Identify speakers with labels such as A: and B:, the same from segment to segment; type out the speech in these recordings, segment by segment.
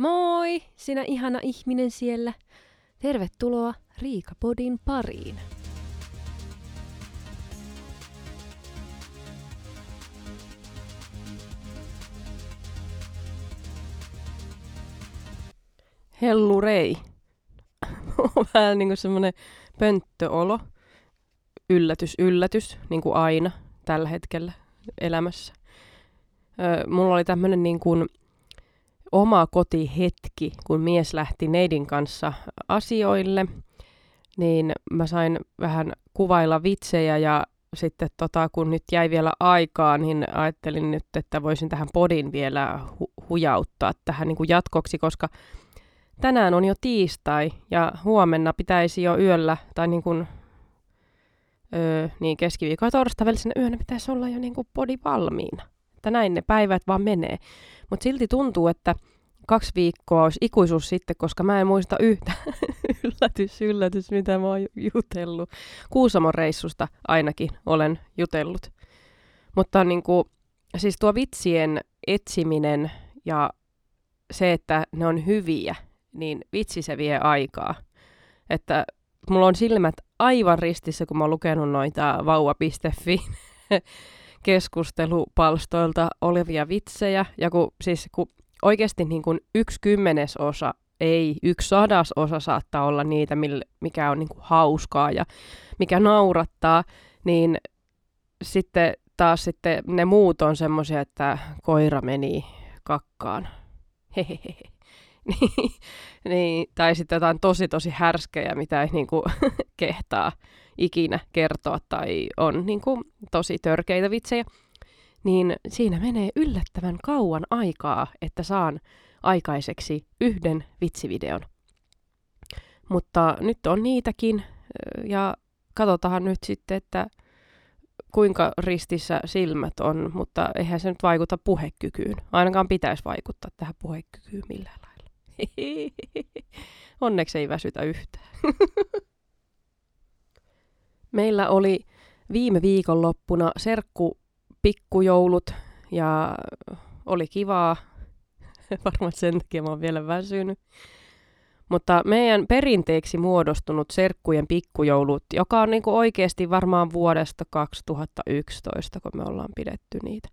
A: Moi, sinä ihana ihminen siellä. Tervetuloa Riikapodin pariin. Hellurei. Vähän niinku semmonen pönttöolo. Yllätys, yllätys, niin kuin aina tällä hetkellä elämässä. Öö, mulla oli tämmönen niin kuin oma kotihetki, kun mies lähti neidin kanssa asioille, niin mä sain vähän kuvailla vitsejä ja sitten tota, kun nyt jäi vielä aikaa, niin ajattelin nyt, että voisin tähän podin vielä hu- hujauttaa tähän niin kuin jatkoksi, koska tänään on jo tiistai ja huomenna pitäisi jo yöllä, tai niin kuin, öö, niin keskiviikko ja torstai välisenä yönä pitäisi olla jo niin kuin podi valmiina. Että näin ne päivät vaan menee. Mutta silti tuntuu, että kaksi viikkoa olisi ikuisuus sitten, koska mä en muista yhtä yllätys, yllätys, mitä mä oon jutellut. Kuusamon reissusta ainakin olen jutellut. Mutta niin kuin, siis tuo vitsien etsiminen ja se, että ne on hyviä, niin vitsi se vie aikaa. Että mulla on silmät aivan ristissä, kun mä oon lukenut noita vauva.fi keskustelupalstoilta olevia vitsejä. Ja kun, siis, kun oikeasti niin kuin yksi kymmenesosa, ei yksi sadasosa saattaa olla niitä, mikä on niin kuin hauskaa ja mikä naurattaa, niin sitten taas sitten ne muut on semmoisia, että koira meni kakkaan. Niin, niin, tai sitten jotain tosi tosi härskejä, mitä ei niinku kehtaa ikinä kertoa tai on niinku tosi törkeitä vitsejä, niin siinä menee yllättävän kauan aikaa, että saan aikaiseksi yhden vitsivideon. Mutta nyt on niitäkin ja katsotaan nyt sitten, että kuinka ristissä silmät on, mutta eihän se nyt vaikuta puhekykyyn. Ainakaan pitäisi vaikuttaa tähän puhekykyyn millään lailla. Onneksi ei väsytä yhtään. Meillä oli viime viikonloppuna serkku pikkujoulut ja oli kivaa. Varmaan sen takia mä oon vielä väsynyt. Mutta meidän perinteeksi muodostunut serkkujen pikkujoulut, joka on niinku oikeasti varmaan vuodesta 2011, kun me ollaan pidetty niitä,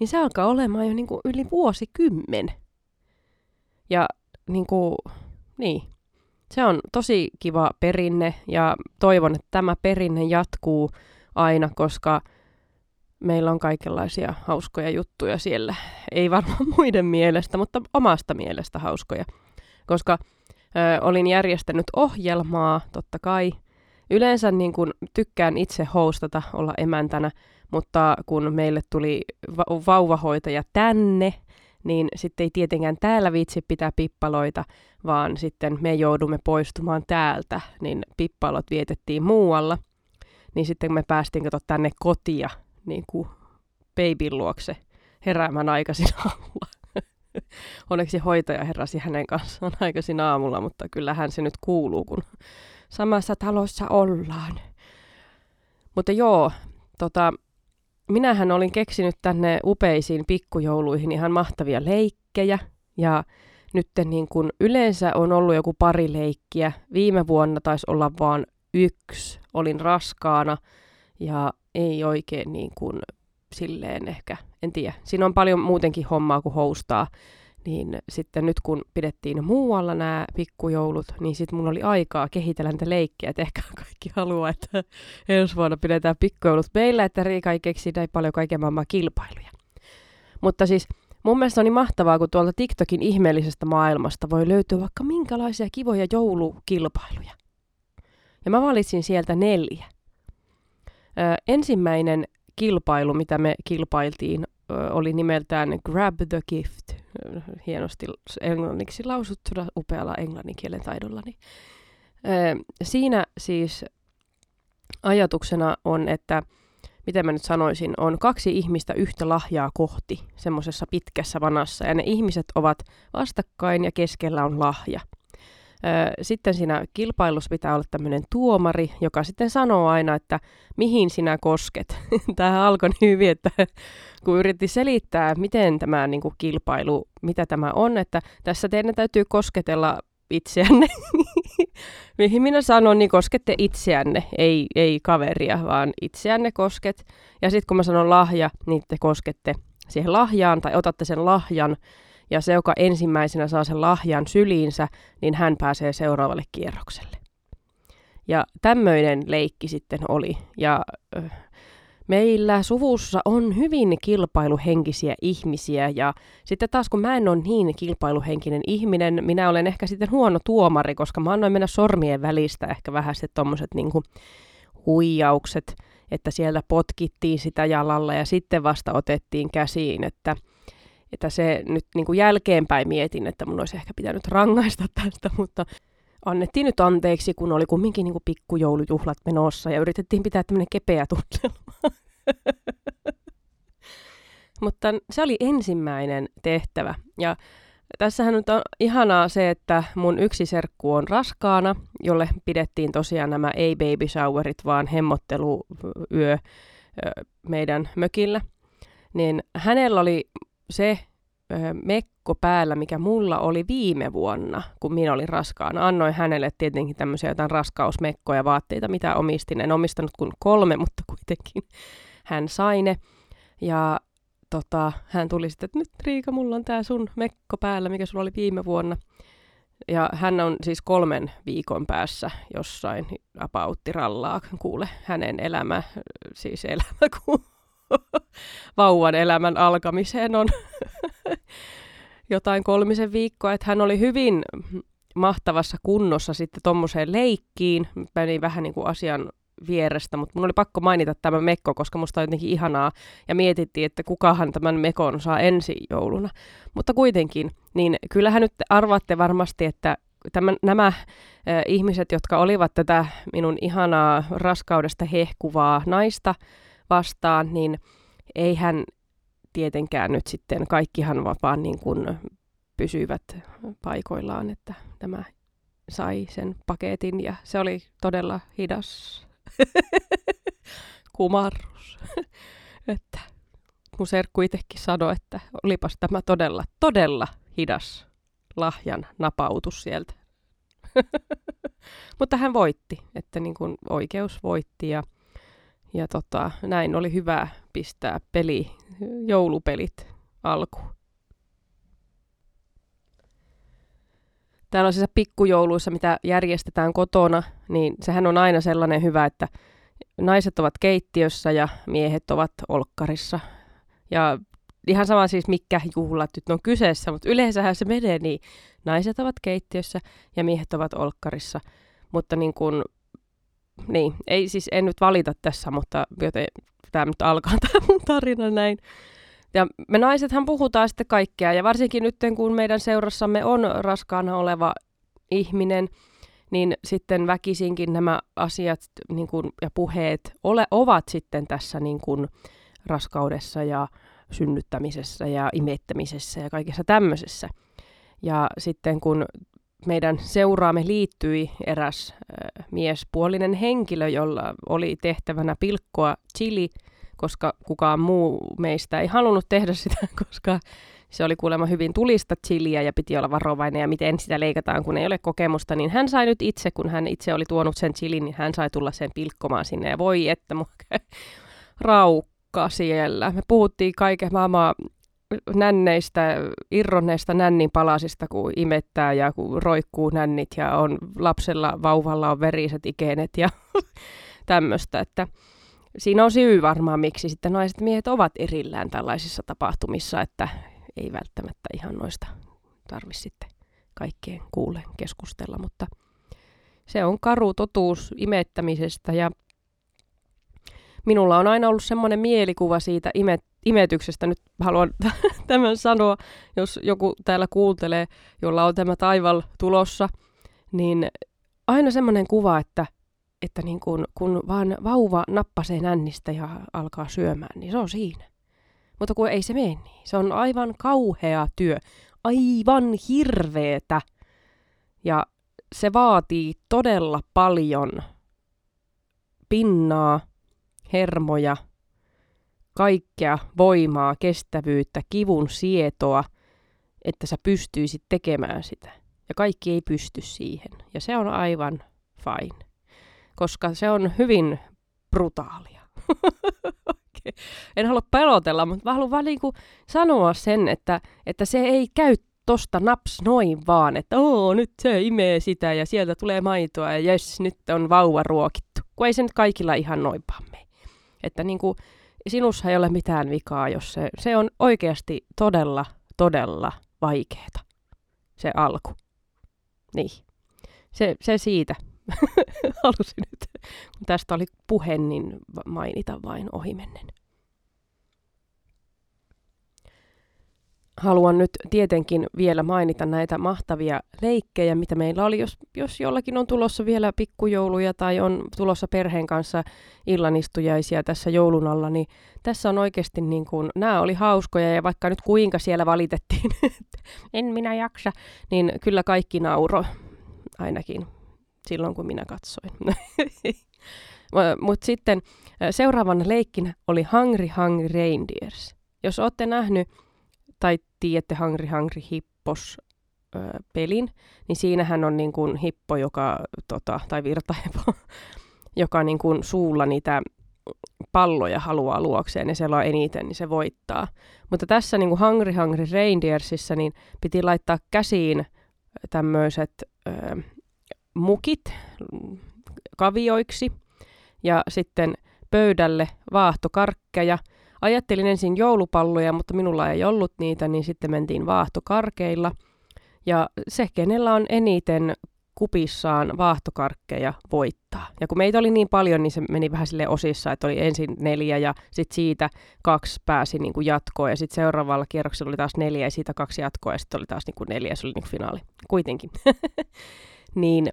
A: niin se alkaa olemaan jo niinku yli vuosikymmen. Ja niinku, niin, se on tosi kiva perinne ja toivon, että tämä perinne jatkuu aina, koska meillä on kaikenlaisia hauskoja juttuja siellä. Ei varmaan muiden mielestä, mutta omasta mielestä hauskoja. Koska ö, olin järjestänyt ohjelmaa, totta kai. Yleensä niin kun, tykkään itse hostata, olla emäntänä, mutta kun meille tuli va- vauvahoitaja tänne, niin sitten ei tietenkään täällä viitsi pitää pippaloita, vaan sitten me joudumme poistumaan täältä, niin pippalot vietettiin muualla. Niin sitten me päästiin kato tänne kotia, niin kuin babyn luokse heräämään aikaisin aamulla. Onneksi hoitaja heräsi hänen kanssaan aikaisin aamulla, mutta kyllähän se nyt kuuluu, kun samassa talossa ollaan. Mutta joo, tota, minähän olin keksinyt tänne upeisiin pikkujouluihin ihan mahtavia leikkejä. Ja nyt niin kun yleensä on ollut joku pari leikkiä. Viime vuonna taisi olla vain yksi. Olin raskaana ja ei oikein niin kuin silleen ehkä, en tiedä. Siinä on paljon muutenkin hommaa kuin houstaa. Niin sitten nyt kun pidettiin muualla nämä pikkujoulut, niin sitten mulla oli aikaa kehitellä niitä leikkejä. Että ehkä kaikki haluaa, että ensi vuonna pidetään pikkujoulut meillä, että Riika ei keksi näin paljon kaiken maailman kilpailuja. Mutta siis mun mielestä on niin mahtavaa, kun tuolta TikTokin ihmeellisestä maailmasta voi löytyä vaikka minkälaisia kivoja joulukilpailuja. Ja mä valitsin sieltä neljä. Ö, ensimmäinen kilpailu, mitä me kilpailtiin, ö, oli nimeltään Grab the Gift. Hienosti englanniksi lausuttuna upealla englanninkielen taidollani. Ö, siinä siis ajatuksena on, että miten mä nyt sanoisin, on kaksi ihmistä yhtä lahjaa kohti semmoisessa pitkässä vanassa, ja ne ihmiset ovat vastakkain ja keskellä on lahja. Sitten siinä kilpailussa pitää olla tämmöinen tuomari, joka sitten sanoo aina, että mihin sinä kosket. Tämä alkoi niin hyvin, että kun yritti selittää, miten tämä niin kuin kilpailu, mitä tämä on, että tässä teidän täytyy kosketella itseänne. Mihin minä sanon, niin koskette itseänne, ei, ei kaveria, vaan itseänne kosket. Ja sitten kun mä sanon lahja, niin te koskette siihen lahjaan tai otatte sen lahjan. Ja se, joka ensimmäisenä saa sen lahjan syliinsä, niin hän pääsee seuraavalle kierrokselle. Ja tämmöinen leikki sitten oli. Ja äh, Meillä suvussa on hyvin kilpailuhenkisiä ihmisiä ja sitten taas kun mä en ole niin kilpailuhenkinen ihminen, minä olen ehkä sitten huono tuomari, koska mä annoin mennä sormien välistä ehkä vähän sitten tommoset niinku huijaukset, että siellä potkittiin sitä jalalla ja sitten vasta otettiin käsiin, että, että se nyt niin kuin jälkeenpäin mietin, että mun olisi ehkä pitänyt rangaista tästä, mutta annettiin nyt anteeksi, kun oli kumminkin niin kuin pikkujoulujuhlat menossa ja yritettiin pitää tämmöinen kepeä tunnelma. Mutta se oli ensimmäinen tehtävä. Ja tässähän nyt on ihanaa se, että mun yksi serkku on raskaana, jolle pidettiin tosiaan nämä ei baby showerit, vaan hemmotteluyö meidän mökillä. Niin hänellä oli se mekko päällä, mikä mulla oli viime vuonna, kun minä olin raskaana. Annoin hänelle tietenkin tämmöisiä jotain raskausmekkoja, vaatteita, mitä omistin. En omistanut kuin kolme, mutta kuitenkin hän sai ne. Ja tota, hän tuli sitten, että nyt Riika, mulla on tää sun mekko päällä, mikä sulla oli viime vuonna. Ja hän on siis kolmen viikon päässä jossain apauttirallaa, kuule hänen elämä, siis elämä, kun vauvan elämän alkamiseen on jotain kolmisen viikkoa, että hän oli hyvin mahtavassa kunnossa sitten tuommoiseen leikkiin. Meni vähän niin kuin asian vierestä, mutta mun oli pakko mainita tämä mekko, koska musta on jotenkin ihanaa ja mietittiin, että kukahan tämän mekon saa ensi jouluna. Mutta kuitenkin, niin kyllähän nyt arvaatte varmasti, että tämän, nämä äh, ihmiset, jotka olivat tätä minun ihanaa raskaudesta hehkuvaa naista vastaan, niin eihän tietenkään nyt sitten kaikkihan vapaan niin kuin pysyivät paikoillaan, että tämä sai sen paketin ja se oli todella hidas kumarrus. että mun serkku itsekin sanoi, että olipas tämä todella, todella hidas lahjan napautus sieltä. Mutta hän voitti, että niin kuin oikeus voitti ja, ja tota, näin oli hyvä pistää peli, joulupelit alkuun. tällaisissa pikkujouluissa, mitä järjestetään kotona, niin sehän on aina sellainen hyvä, että naiset ovat keittiössä ja miehet ovat olkkarissa. Ja ihan sama siis mikä juhlat nyt on kyseessä, mutta yleensähän se menee niin. Naiset ovat keittiössä ja miehet ovat olkkarissa. Mutta niin kuin, niin, ei siis en nyt valita tässä, mutta joten tämä nyt alkaa tämä mun tarina näin. Ja me naisethan puhutaan sitten kaikkea, ja varsinkin nyt kun meidän seurassamme on raskaana oleva ihminen, niin sitten väkisinkin nämä asiat niin kuin, ja puheet ole, ovat sitten tässä niin kuin, raskaudessa ja synnyttämisessä ja imettämisessä ja kaikessa tämmöisessä. Ja sitten kun meidän seuraamme liittyi eräs äh, miespuolinen henkilö, jolla oli tehtävänä pilkkoa chili koska kukaan muu meistä ei halunnut tehdä sitä, koska se oli kuulemma hyvin tulista chiliä ja piti olla varovainen ja miten sitä leikataan, kun ei ole kokemusta, niin hän sai nyt itse, kun hän itse oli tuonut sen chilin, niin hän sai tulla sen pilkkomaan sinne ja voi että raukka siellä. Me puhuttiin kaiken maailmaa nänneistä, irronneista nännin palasista, kun imettää ja kun roikkuu nännit ja on lapsella, vauvalla on veriset ikenet ja tämmöistä, että siinä on syy varmaan, miksi sitten naiset miehet ovat erillään tällaisissa tapahtumissa, että ei välttämättä ihan noista tarvi sitten kaikkien kuuleen keskustella, mutta se on karu totuus imettämisestä ja minulla on aina ollut semmoinen mielikuva siitä imet, imetyksestä, nyt haluan tämän sanoa, jos joku täällä kuuntelee, jolla on tämä taival tulossa, niin aina semmoinen kuva, että että niin kun, kun vaan vauva nappasee nännistä ja alkaa syömään, niin se on siinä. Mutta kun ei se mene niin. Se on aivan kauhea työ. Aivan hirveetä. Ja se vaatii todella paljon pinnaa, hermoja, kaikkea voimaa, kestävyyttä, kivun sietoa, että sä pystyisit tekemään sitä. Ja kaikki ei pysty siihen. Ja se on aivan fine, koska se on hyvin brutaalia. en halua pelotella, mutta mä haluan vaan niinku sanoa sen, että, että se ei käy tosta naps noin vaan, että oo, nyt se imee sitä ja sieltä tulee maitoa ja jes, nyt on vauva ruokittu. Kun ei se nyt kaikilla ihan noin mene. Että niinku, sinussa ei ole mitään vikaa, jos se, se on oikeasti todella, todella vaikeeta, se alku. Niin. Se, se siitä. Halusin nyt, kun tästä oli puhe, niin mainita vain ohimennen. Haluan nyt tietenkin vielä mainita näitä mahtavia leikkejä, mitä meillä oli. Jos, jos jollakin on tulossa vielä pikkujouluja tai on tulossa perheen kanssa illanistujaisia tässä joulun alla, niin tässä on oikeasti niin kuin, nämä oli hauskoja ja vaikka nyt kuinka siellä valitettiin, en minä jaksa, niin kyllä kaikki nauro ainakin silloin, kun minä katsoin. Mutta sitten seuraavana leikkinä oli Hungry Hungry Reindeers. Jos olette nähnyt tai tiedätte Hungry Hungry Hippos pelin, niin siinähän on niin kuin hippo, joka, tota, tai virtahepo, joka niin kuin suulla niitä palloja haluaa luokseen ja siellä on eniten, niin se voittaa. Mutta tässä niin kuin Hungry Hungry Reindeersissa niin piti laittaa käsiin tämmöiset mukit kavioiksi ja sitten pöydälle vaahtokarkkeja – Ajattelin ensin joulupalloja, mutta minulla ei ollut niitä, niin sitten mentiin vaahtokarkeilla. Ja se, kenellä on eniten kupissaan vaahtokarkkeja voittaa. Ja kun meitä oli niin paljon, niin se meni vähän sille osissa, että oli ensin neljä ja sitten siitä kaksi pääsi niin kuin jatkoon ja sitten seuraavalla kierroksella oli taas neljä ja siitä kaksi jatkoa ja sitten oli taas niin kuin neljä ja se oli niin kuin finaali. Kuitenkin. niin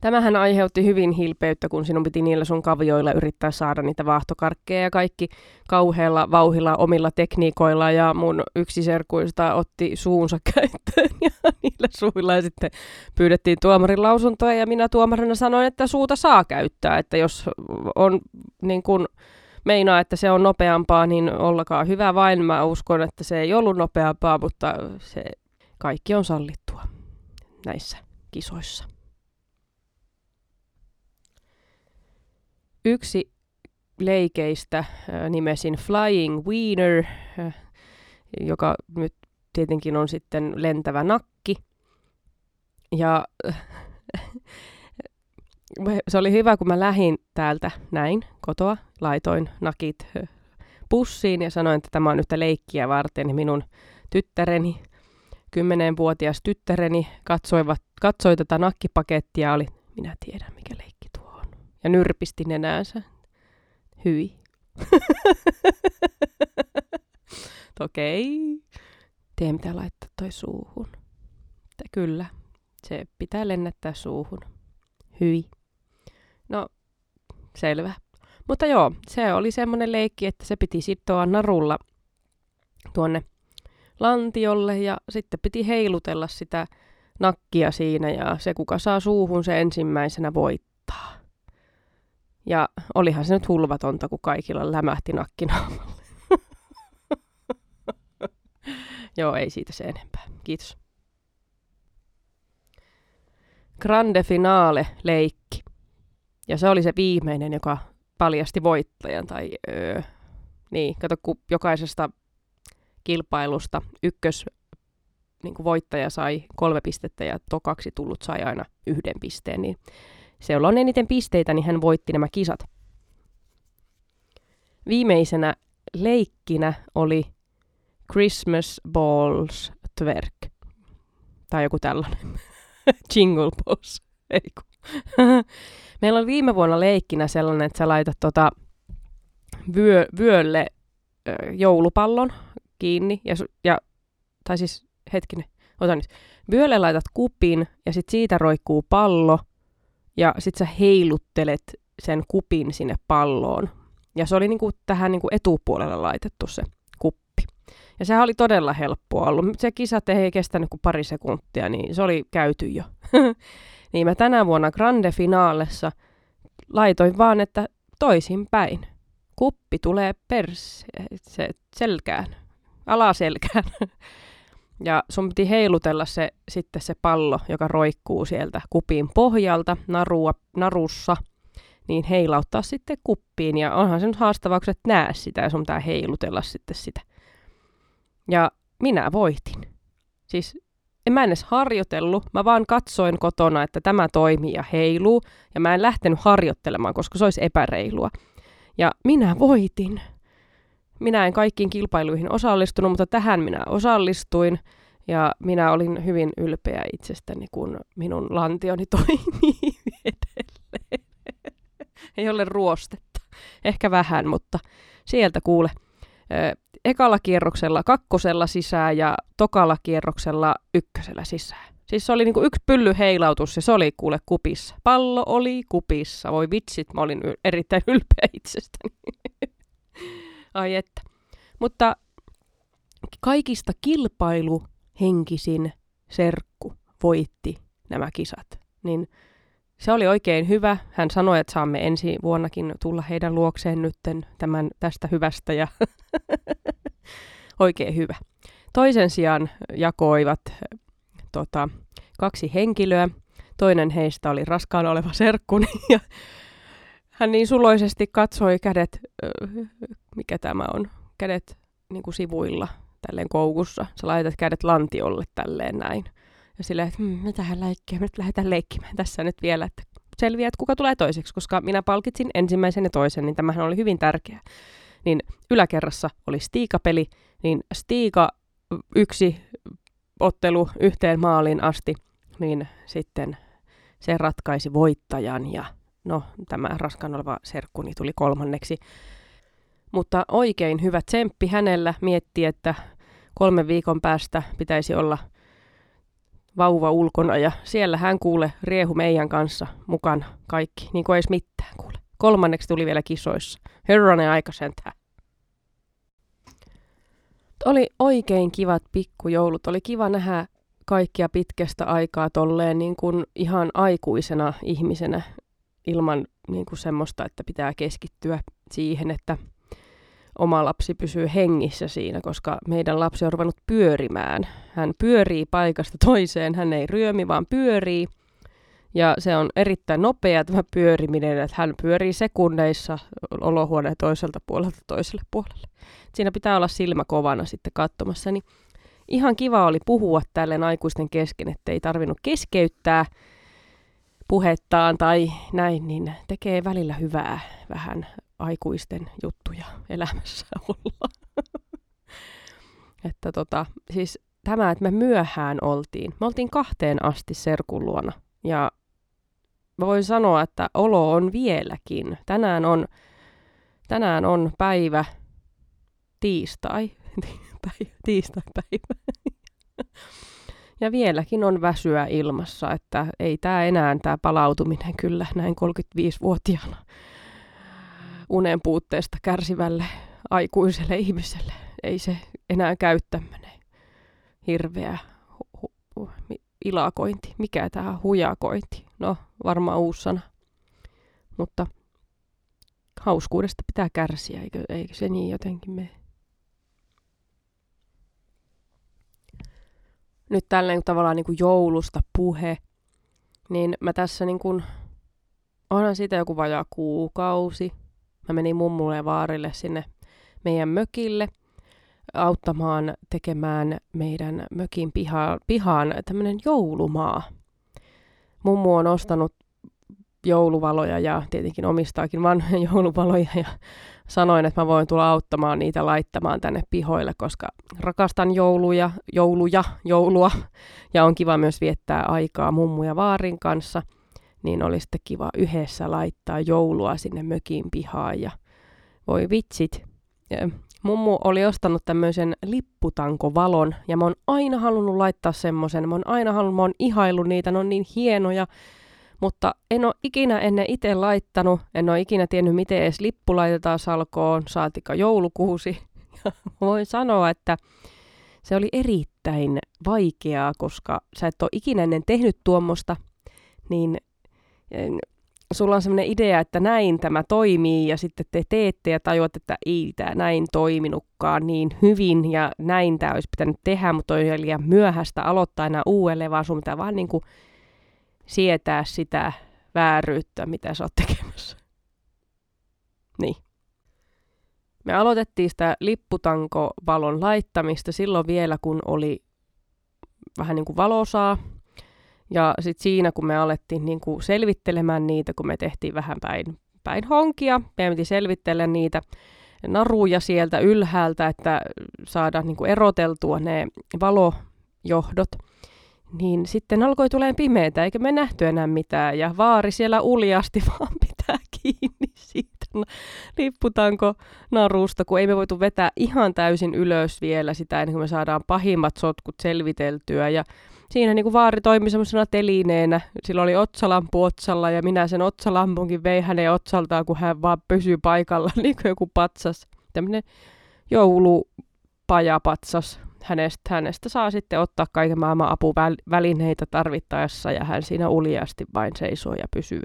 A: Tämähän aiheutti hyvin hilpeyttä, kun sinun piti niillä sun kavioilla yrittää saada niitä vaahtokarkkeja ja kaikki kauhealla vauhilla omilla tekniikoilla ja mun yksi serkuista otti suunsa käyttöön ja niillä suilla ja sitten pyydettiin tuomarin lausuntoa ja minä tuomarina sanoin, että suuta saa käyttää, että jos on niin kuin meinaa, että se on nopeampaa, niin ollakaa hyvä vain. Mä uskon, että se ei ollut nopeampaa, mutta se kaikki on sallittua näissä kisoissa. Yksi leikeistä nimesin Flying Wiener, joka nyt tietenkin on sitten lentävä nakki. Ja se oli hyvä, kun mä lähdin täältä näin kotoa, laitoin nakit pussiin ja sanoin, että tämä on nyt leikkiä varten. Minun tyttäreni, kymmenenvuotias tyttäreni, katsoi tätä nakkipakettia oli, minä tiedän ja nyrpisti nenäänsä. Hyi. Okei. Tee mitä laittaa toi suuhun. Että kyllä, se pitää lennättää suuhun. Hyi. No, selvä. Mutta joo, se oli semmoinen leikki, että se piti sitoa narulla tuonne lantiolle ja sitten piti heilutella sitä nakkia siinä ja se kuka saa suuhun se ensimmäisenä voittaa. Ja olihan se nyt hulvatonta, kun kaikilla lämähti nakkinaamalle. Joo, ei siitä se enempää. Kiitos. Grande finale leikki. Ja se oli se viimeinen, joka paljasti voittajan. Tai, öö, niin, kato, kun jokaisesta kilpailusta ykkös niin voittaja sai kolme pistettä ja tokaksi tullut sai aina yhden pisteen, niin se, jolla on eniten pisteitä, niin hän voitti nämä kisat. Viimeisenä leikkinä oli Christmas Balls Twerk. Tai joku tällainen. Jingle Balls. Meillä oli viime vuonna leikkinä sellainen, että sä laitat tota vyö, vyölle ö, joulupallon kiinni. Ja, ja, tai siis, hetkinen, ota nyt. Vyölle laitat kupin ja sitten siitä roikkuu pallo ja sit sä heiluttelet sen kupin sinne palloon. Ja se oli niinku tähän niinku etupuolelle laitettu se kuppi. Ja sehän oli todella helppoa ollut. Se kisa ei kestänyt kuin pari sekuntia, niin se oli käyty jo. Niin mä tänä vuonna grande finaalessa laitoin vaan, että toisinpäin. Kuppi tulee pers se selkään, alaselkään. Ja sun piti heilutella se, sitten se pallo, joka roikkuu sieltä kupin pohjalta narua, narussa, niin heilauttaa sitten kuppiin. Ja onhan se nyt haastavaa, kun näe sitä ja sun pitää heilutella sitten sitä. Ja minä voitin. Siis en mä edes harjoitellut, mä vaan katsoin kotona, että tämä toimii ja heiluu, ja mä en lähtenyt harjoittelemaan, koska se olisi epäreilua. Ja minä voitin. Minä en kaikkiin kilpailuihin osallistunut, mutta tähän minä osallistuin, ja minä olin hyvin ylpeä itsestäni, kun minun lantioni toimii edelleen. Ei ole ruostetta. Ehkä vähän, mutta sieltä kuule ekalla kierroksella kakkosella sisään ja tokalla kierroksella ykkösellä sisään. Siis se oli niinku yksi pylly heilautus ja se oli kuule kupissa. Pallo oli kupissa. Voi vitsit, mä olin erittäin ylpeä itsestäni. Ai että. Mutta kaikista kilpailuhenkisin serkku voitti nämä kisat. Niin se oli oikein hyvä. Hän sanoi, että saamme ensi vuonnakin tulla heidän luokseen nytten tämän, tästä hyvästä ja oikein hyvä. Toisen sijaan jakoivat tota, kaksi henkilöä. Toinen heistä oli raskaan oleva serkkuni ja hän niin suloisesti katsoi kädet, mikä tämä on, kädet niin kuin sivuilla, tälleen koukussa. Sä laitat kädet lantiolle tälleen näin. Ja silleen, että mmm, mitähän leikkiä, nyt lähdetään leikkimään tässä nyt vielä, että selviää, että kuka tulee toiseksi, koska minä palkitsin ensimmäisen ja toisen, niin tämähän oli hyvin tärkeä. Niin yläkerrassa oli Stiika-peli, niin Stiika yksi ottelu yhteen maaliin asti, niin sitten se ratkaisi voittajan ja no tämä raskan oleva serkkuni tuli kolmanneksi. Mutta oikein hyvä tsemppi hänellä mietti, että kolmen viikon päästä pitäisi olla – vauva ulkona ja siellä hän kuule riehu meidän kanssa mukana kaikki, niin kuin edes mitään kuule. Kolmanneksi tuli vielä kisoissa. Herranen aika sentään. Oli oikein kivat pikkujoulut. Oli kiva nähdä kaikkia pitkästä aikaa tolleen niin kuin ihan aikuisena ihmisenä ilman niin kuin semmoista, että pitää keskittyä siihen, että oma lapsi pysyy hengissä siinä, koska meidän lapsi on ruvennut pyörimään. Hän pyörii paikasta toiseen, hän ei ryömi, vaan pyörii. Ja se on erittäin nopea tämä pyöriminen, että hän pyörii sekunneissa olohuoneen toiselta puolelta toiselle puolelle. Siinä pitää olla silmä kovana sitten katsomassa. Niin ihan kiva oli puhua tälleen aikuisten kesken, että ei tarvinnut keskeyttää puhettaan tai näin, niin tekee välillä hyvää vähän aikuisten juttuja elämässä olla. että tota, siis tämä, että me myöhään oltiin. Me oltiin kahteen asti serkun luona ja voin sanoa, että olo on vieläkin. Tänään on, tänään on päivä tiistai. tiistai päivä. Ja vieläkin on väsyä ilmassa, että ei tämä enää tämä palautuminen kyllä näin 35-vuotiaana unen puutteesta kärsivälle aikuiselle ihmiselle. Ei se enää käy tämmöinen hirveä hu- hu- ilakointi. Mikä tämä hujakointi? No, varmaan uusi sana. Mutta hauskuudesta pitää kärsiä, eikö, eikö se niin jotenkin mene? Nyt tällainen tavallaan niin kuin joulusta puhe, niin mä tässä niin kuin, onhan siitä joku vajaa kuukausi, Mä menin mummulle ja vaarille sinne meidän mökille auttamaan tekemään meidän mökin piha, pihaan tämmöinen joulumaa. Mummu on ostanut jouluvaloja ja tietenkin omistaakin vanhoja jouluvaloja ja sanoin, että mä voin tulla auttamaan niitä laittamaan tänne pihoille, koska rakastan jouluja, jouluja, joulua ja on kiva myös viettää aikaa mummu ja vaarin kanssa – niin olisi sitten kiva yhdessä laittaa joulua sinne mökin pihaan ja voi vitsit. Mummu oli ostanut tämmöisen lipputankovalon ja mä oon aina halunnut laittaa semmoisen. Mä oon aina halunnut, mä oon ihaillut niitä, ne on niin hienoja. Mutta en ole ikinä ennen itse laittanut, en ole ikinä tiennyt, miten edes lippu laitetaan salkoon, saatika joulukuusi. Voin sanoa, että se oli erittäin vaikeaa, koska sä et ole ikinä ennen tehnyt tuommoista – niin sulla on sellainen idea, että näin tämä toimii ja sitten te teette ja tajuat, että ei tämä näin toiminutkaan niin hyvin ja näin tämä olisi pitänyt tehdä, mutta on liian myöhäistä aloittaa enää uudelleen, vaan sun pitää vaan niin kuin sietää sitä vääryyttä, mitä sä oot tekemässä. Niin. Me aloitettiin sitä lipputankovalon laittamista silloin vielä, kun oli vähän niin kuin valosaa. Ja sitten siinä, kun me alettiin niin kuin selvittelemään niitä, kun me tehtiin vähän päin, päin honkia, me piti selvitellä niitä naruja sieltä ylhäältä, että saadaan niin kuin eroteltua ne valojohdot, niin sitten alkoi tulemaan pimeätä, eikä me nähty enää mitään. Ja vaari siellä uljasti vaan pitää kiinni siitä lipputanko narusta, kun ei me voitu vetää ihan täysin ylös vielä sitä, ennen kuin me saadaan pahimmat sotkut selviteltyä. Ja siinä niin kuin vaari toimi semmoisena telineenä. Sillä oli otsalampu otsalla ja minä sen otsalampunkin vei hänen otsaltaan, kun hän vaan pysyy paikalla, niin kuin joku patsas. Tämmöinen joulupajapatsas. Hänestä, hänestä saa sitten ottaa kaiken maailman apuvälineitä tarvittaessa ja hän siinä uljasti vain seisoo ja pysyy.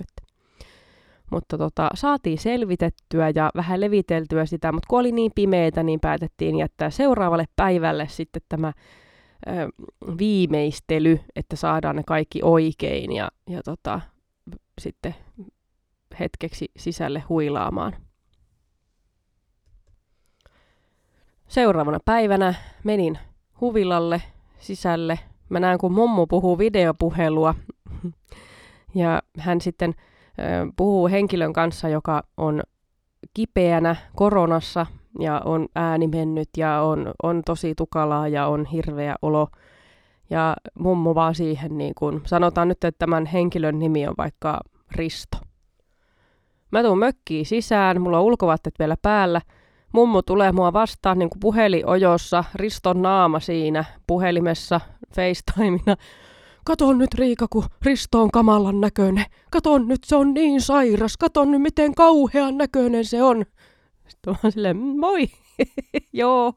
A: Mutta tota, saatiin selvitettyä ja vähän leviteltyä sitä, mutta kun oli niin pimeitä, niin päätettiin jättää seuraavalle päivälle sitten tämä ö, viimeistely, että saadaan ne kaikki oikein ja, ja tota, sitten hetkeksi sisälle huilaamaan. Seuraavana päivänä menin huvilalle sisälle. Mä näen, kun mummu puhuu videopuhelua. ja hän sitten puhuu henkilön kanssa, joka on kipeänä koronassa ja on ääni mennyt ja on, on tosi tukalaa ja on hirveä olo. Ja mummo vaan siihen, niin kun, sanotaan nyt, että tämän henkilön nimi on vaikka Risto. Mä tuun mökkiin sisään, mulla on ulkovaatteet vielä päällä. Mummo tulee mua vastaan niin kuin puhelinojossa, Riston naama siinä puhelimessa, FaceTimina. Katon nyt Riika, kun Risto on kamalan näköinen. Katon nyt, se on niin sairas. Katon nyt, miten kauhean näköinen se on. Sitten on silleen, moi. Joo,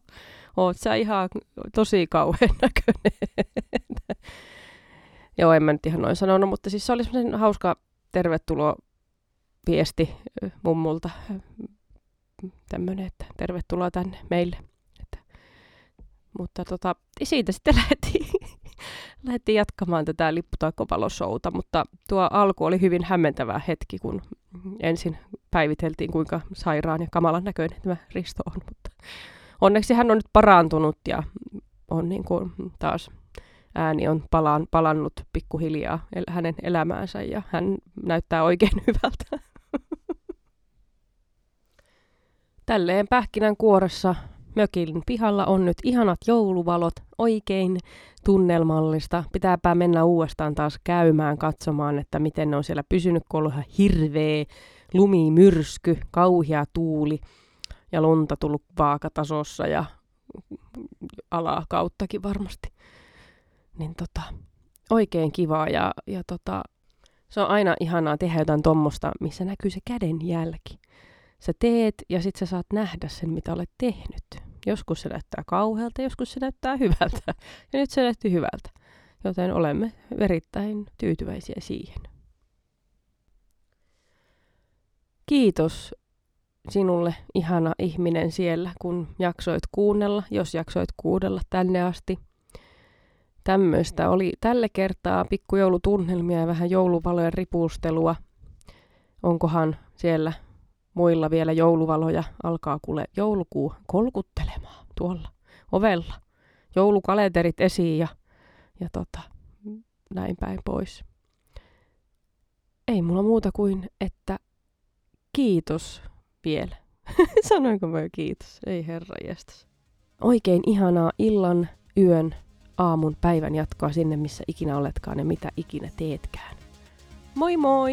A: oot sä ihan tosi kauhean näköinen. Joo, en mä nyt ihan noin sanonut, mutta siis se oli semmoinen hauska tervetulo viesti mummulta. Tämmöinen, että tervetuloa tänne meille. Että, mutta tota, siitä sitten lähdettiin lähdettiin jatkamaan tätä lipputakkopaloshouta, mutta tuo alku oli hyvin hämmentävä hetki, kun ensin päiviteltiin, kuinka sairaan ja kamalan näköinen tämä Risto on. Mutta onneksi hän on nyt parantunut ja on niin kuin taas ääni on palaan, palannut pikkuhiljaa hänen elämäänsä ja hän näyttää oikein hyvältä. Tälleen pähkinän kuoressa mökin pihalla on nyt ihanat jouluvalot, oikein tunnelmallista. Pitääpä mennä uudestaan taas käymään katsomaan, että miten ne on siellä pysynyt, kun on ihan hirveä lumimyrsky, kauhea tuuli ja lunta tullut vaakatasossa ja alaa kauttakin varmasti. Niin tota, oikein kivaa ja, ja tota, se on aina ihanaa tehdä jotain tommosta, missä näkyy se käden jälki. Sä teet ja sit sä saat nähdä sen, mitä olet tehnyt. Joskus se näyttää kauhealta, joskus se näyttää hyvältä. Ja nyt se näytti hyvältä. Joten olemme erittäin tyytyväisiä siihen. Kiitos sinulle, ihana ihminen siellä, kun jaksoit kuunnella, jos jaksoit kuudella tänne asti. Tämmöistä oli tälle kertaa pikkujoulutunnelmia ja vähän jouluvalojen ripustelua. Onkohan siellä muilla vielä jouluvaloja alkaa kuule joulukuu kolkuttelemaan tuolla ovella. Joulukalenterit esiin ja, ja tota, näin päin pois. Ei mulla muuta kuin, että kiitos vielä. Sanoinko mä jo kiitos? Ei herra jestas. Oikein ihanaa illan, yön, aamun, päivän jatkoa sinne, missä ikinä oletkaan ja mitä ikinä teetkään. Moi moi!